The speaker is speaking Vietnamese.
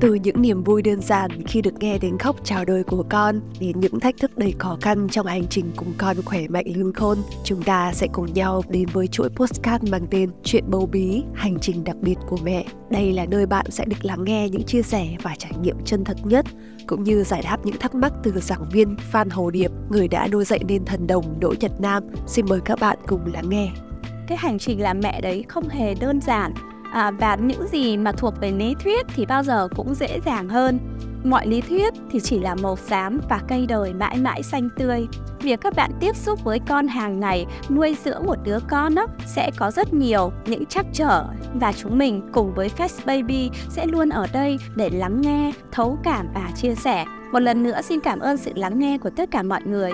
Từ những niềm vui đơn giản khi được nghe đến khóc chào đời của con đến những thách thức đầy khó khăn trong hành trình cùng con khỏe mạnh lương khôn, chúng ta sẽ cùng nhau đến với chuỗi postcard mang tên Chuyện bầu bí, hành trình đặc biệt của mẹ. Đây là nơi bạn sẽ được lắng nghe những chia sẻ và trải nghiệm chân thật nhất cũng như giải đáp những thắc mắc từ giảng viên Phan Hồ Điệp, người đã nuôi dạy nên thần đồng Đỗ Nhật Nam. Xin mời các bạn cùng lắng nghe. Cái hành trình làm mẹ đấy không hề đơn giản à, và những gì mà thuộc về lý thuyết thì bao giờ cũng dễ dàng hơn mọi lý thuyết thì chỉ là màu xám và cây đời mãi mãi xanh tươi việc các bạn tiếp xúc với con hàng ngày nuôi dưỡng một đứa con đó, sẽ có rất nhiều những trắc trở và chúng mình cùng với Fast Baby sẽ luôn ở đây để lắng nghe, thấu cảm và chia sẻ. Một lần nữa xin cảm ơn sự lắng nghe của tất cả mọi người.